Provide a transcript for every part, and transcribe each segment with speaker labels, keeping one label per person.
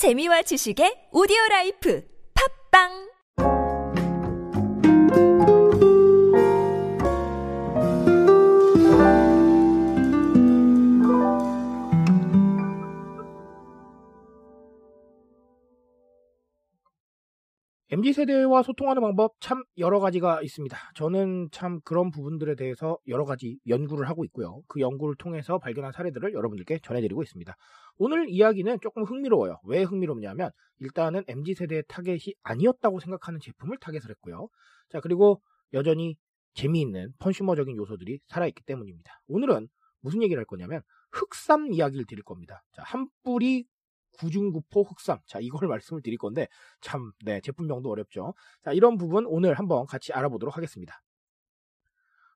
Speaker 1: 재미와 지식의 오디오 라이프. 팟빵
Speaker 2: MZ 세대와 소통하는 방법 참 여러 가지가 있습니다. 저는 참 그런 부분들에 대해서 여러 가지 연구를 하고 있고요. 그 연구를 통해서 발견한 사례들을 여러분들께 전해드리고 있습니다. 오늘 이야기는 조금 흥미로워요. 왜 흥미롭냐면 일단은 MZ 세대의 타겟이 아니었다고 생각하는 제품을 타겟을 했고요. 자 그리고 여전히 재미있는 펀슈머적인 요소들이 살아있기 때문입니다. 오늘은 무슨 얘기를 할 거냐면 흑삼 이야기를 드릴 겁니다. 자, 한 뿌리 구중구포 흑삼. 자, 이걸 말씀을 드릴 건데, 참, 네, 제품명도 어렵죠. 자, 이런 부분 오늘 한번 같이 알아보도록 하겠습니다.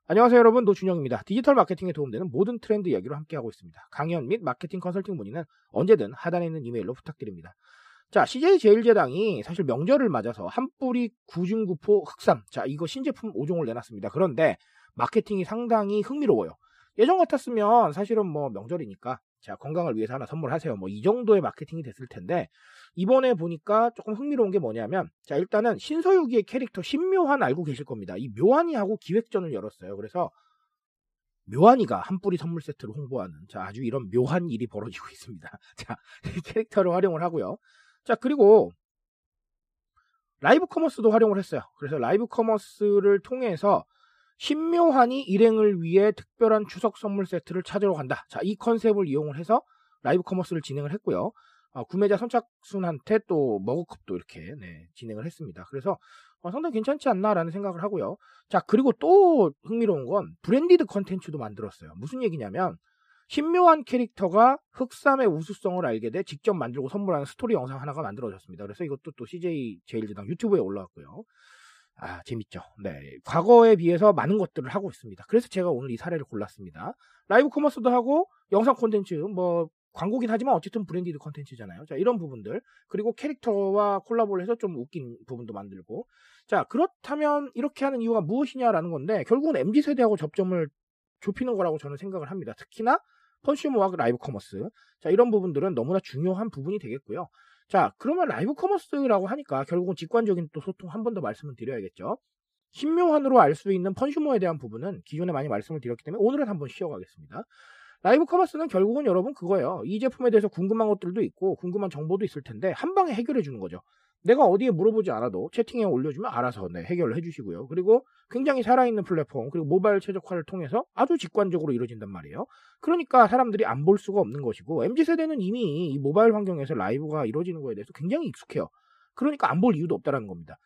Speaker 2: 안녕하세요, 여러분. 노준영입니다. 디지털 마케팅에 도움되는 모든 트렌드 이야기로 함께하고 있습니다. 강연 및 마케팅 컨설팅 문의는 언제든 하단에 있는 이메일로 부탁드립니다. 자, CJ 제일제당이 사실 명절을 맞아서 한 뿌리 구중구포 흑삼. 자, 이거 신제품 5종을 내놨습니다. 그런데 마케팅이 상당히 흥미로워요. 예전 같았으면 사실은 뭐 명절이니까 자, 건강을 위해서 하나 선물하세요. 뭐 이 정도의 마케팅이 됐을 텐데 이번에 보니까 조금 흥미로운 게 뭐냐면 자, 일단은 신서유기의 캐릭터 신묘한 알고 계실 겁니다. 이 묘한이하고 기획전을 열었어요. 그래서 묘한이가 한 뿌리 선물 세트를 홍보하는 자, 아주 이런 묘한 일이 벌어지고 있습니다. 자, 이 캐릭터를 활용을 하고요. 자, 그리고 live commerce도 활용을 했어요. 그래서 live commerce를 통해서 신묘한이 일행을 위해 특별한 추석 선물 세트를 찾으러 간다. 자, 이 컨셉을 이용을 해서 live commerce를 진행을 했고요. 어, 구매자 선착순한테 또 머그컵도 이렇게 네, 진행을 했습니다. 그래서 어, 상당히 괜찮지 않나라는 생각을 하고요. 자, 그리고 또 흥미로운 건 branded 컨텐츠도 만들었어요. 무슨 얘기냐면 신묘한 캐릭터가 흑삼의 우수성을 알게 돼 직접 만들고 선물하는 스토리 영상 하나가 만들어졌습니다. 그래서 이것도 또 CJ 제일제당 유튜브에 올라왔고요. 아, 재밌죠. 네. 과거에 비해서 많은 것들을 하고 있습니다. 그래서 제가 오늘 이 사례를 골랐습니다. live commerce도 하고 영상 콘텐츠, 뭐, 광고긴 하지만 어쨌든 branded 콘텐츠잖아요. 자, 이런 부분들. 그리고 캐릭터와 콜라보를 해서 좀 웃긴 부분도 만들고. 자, 그렇다면 이렇게 하는 이유가 무엇이냐라는 건데, 결국은 MZ세대하고 접점을 좁히는 거라고 저는 생각을 합니다. 특히나 펀슈머와 live commerce. 자, 이런 부분들은 너무나 중요한 부분이 되겠고요. 자, 그러면 live commerce라고 하니까 결국은 직관적인 또 소통 한 번 더 말씀을 드려야겠죠. 신묘한으로 알 수 있는 펀슈머에 대한 부분은 기존에 많이 말씀을 드렸기 때문에 오늘은 한번 쉬어가겠습니다. live commerce는 결국은 여러분 그거예요. 이 제품에 대해서 궁금한 것들도 있고 궁금한 정보도 있을 텐데 한 방에 해결해 주는 거죠. 내가 어디에 물어보지 않아도 채팅에 올려주면 알아서 네, 해결을 해주시고요. 그리고 굉장히 살아있는 플랫폼 그리고 모바일 최적화를 통해서 아주 직관적으로 이루어진단 말이에요. 그러니까 사람들이 안 볼 수가 없는 것이고 MZ 세대는 이미 이 모바일 환경에서 라이브가 이루어지는 거에 대해서 굉장히 익숙해요. 그러니까 안 볼 이유도 없다는 겁니다.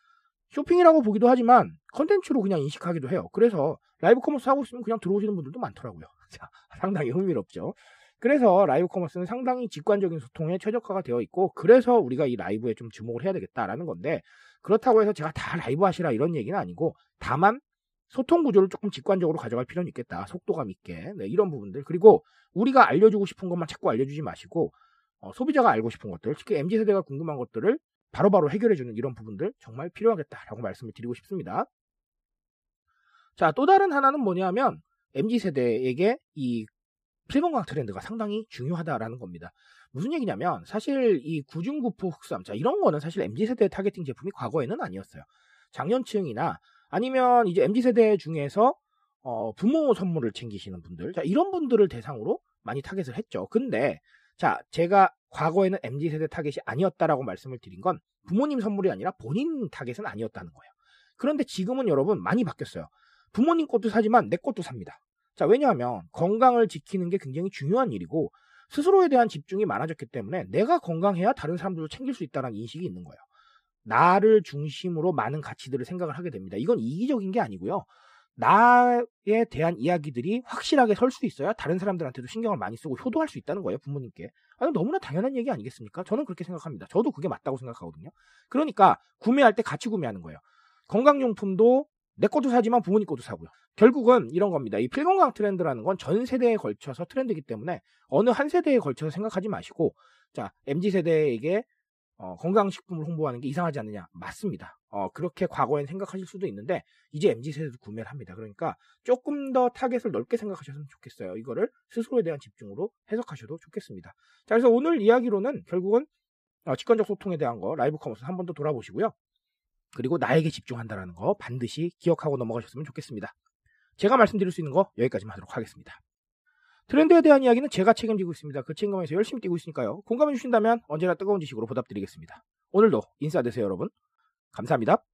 Speaker 2: 쇼핑이라고 보기도 하지만 컨텐츠로 그냥 인식하기도 해요. 그래서 live commerce 하고 있으면 그냥 들어오시는 분들도 많더라고요. 자, 상당히 흥미롭죠. 그래서 live commerce는 상당히 직관적인 소통에 최적화가 되어 있고 그래서 우리가 이 라이브에 좀 주목을 해야 되겠다라는 건데 그렇다고 해서 제가 다 라이브 하시라 이런 얘기는 아니고 다만 소통 구조를 조금 직관적으로 가져갈 필요는 있겠다. 속도감 있게. 네, 이런 부분들. 그리고 우리가 알려주고 싶은 것만 자꾸 알려주지 마시고 어, 소비자가 알고 싶은 것들, 특히 MZ세대가 궁금한 것들을 바로바로 해결해주는 이런 부분들 정말 필요하겠다라고 말씀을 드리고 싶습니다. 자, 또 다른 하나는 뭐냐면 MZ세대에게 이 필건강 트렌드가 상당히 중요하다라는 겁니다. 무슨 얘기냐면 사실 이 구중구포 흑삼 자 이런 거는 사실 MZ세대 targeting 제품이 과거에는 아니었어요. 장년층이나 아니면 이제 MZ세대 중에서 어, 부모 선물을 챙기시는 분들 자 이런 분들을 대상으로 많이 타겟을 했죠. 근데 자 제가 과거에는 MZ세대 타겟이 아니었다라고 말씀을 드린 건 부모님 선물이 아니라 본인 타겟은 아니었다는 거예요. 그런데 지금은 여러분 많이 바뀌었어요. 부모님 것도 사지만 내 것도 삽니다. 자, 왜냐하면 건강을 지키는 게 굉장히 중요한 일이고 스스로에 대한 집중이 많아졌기 때문에 내가 건강해야 다른 사람들도 챙길 수 있다는 인식이 있는 거예요. 나를 중심으로 많은 가치들을 생각을 하게 됩니다. 이건 이기적인 게 아니고요. 나에 대한 이야기들이 확실하게 설 수 있어야 다른 사람들한테도 신경을 많이 쓰고 효도할 수 있다는 거예요, 부모님께. 아니, 너무나 당연한 얘기 아니겠습니까? 저는 그렇게 생각합니다. 저도 그게 맞다고 생각하거든요. 그러니까 구매할 때 같이 구매하는 거예요. 건강용품도 내 것도 사지만 부모님 것도 사고요. 결국은 이런 겁니다. 이 필건강 트렌드라는 건 전 세대에 걸쳐서 트렌드이기 때문에 어느 한 세대에 걸쳐서 생각하지 마시고 자 mz 세대에게 어, 건강식품을 홍보하는 게 이상하지 않느냐? 맞습니다. 어, 그렇게 과거엔 생각하실 수도 있는데, 이제 MZ세대도 구매를 합니다. 그러니까 조금 더 타겟을 넓게 생각하셨으면 좋겠어요. 이거를 스스로에 대한 집중으로 해석하셔도 좋겠습니다. 자, 그래서 오늘 이야기로는 결국은 어, 직관적 소통에 대한 거 라이브 커머스 한 번 더 돌아보시고요. 그리고 나에게 집중한다라는 거 반드시 기억하고 넘어가셨으면 좋겠습니다. 제가 말씀드릴 수 있는 거 여기까지만 하도록 하겠습니다. 트렌드에 대한 이야기는 제가 책임지고 있습니다. 그 책임감에서 열심히 뛰고 있으니까요. 공감해 주신다면 언제나 뜨거운 지식으로 보답드리겠습니다. 오늘도 인싸 되세요 여러분. 감사합니다.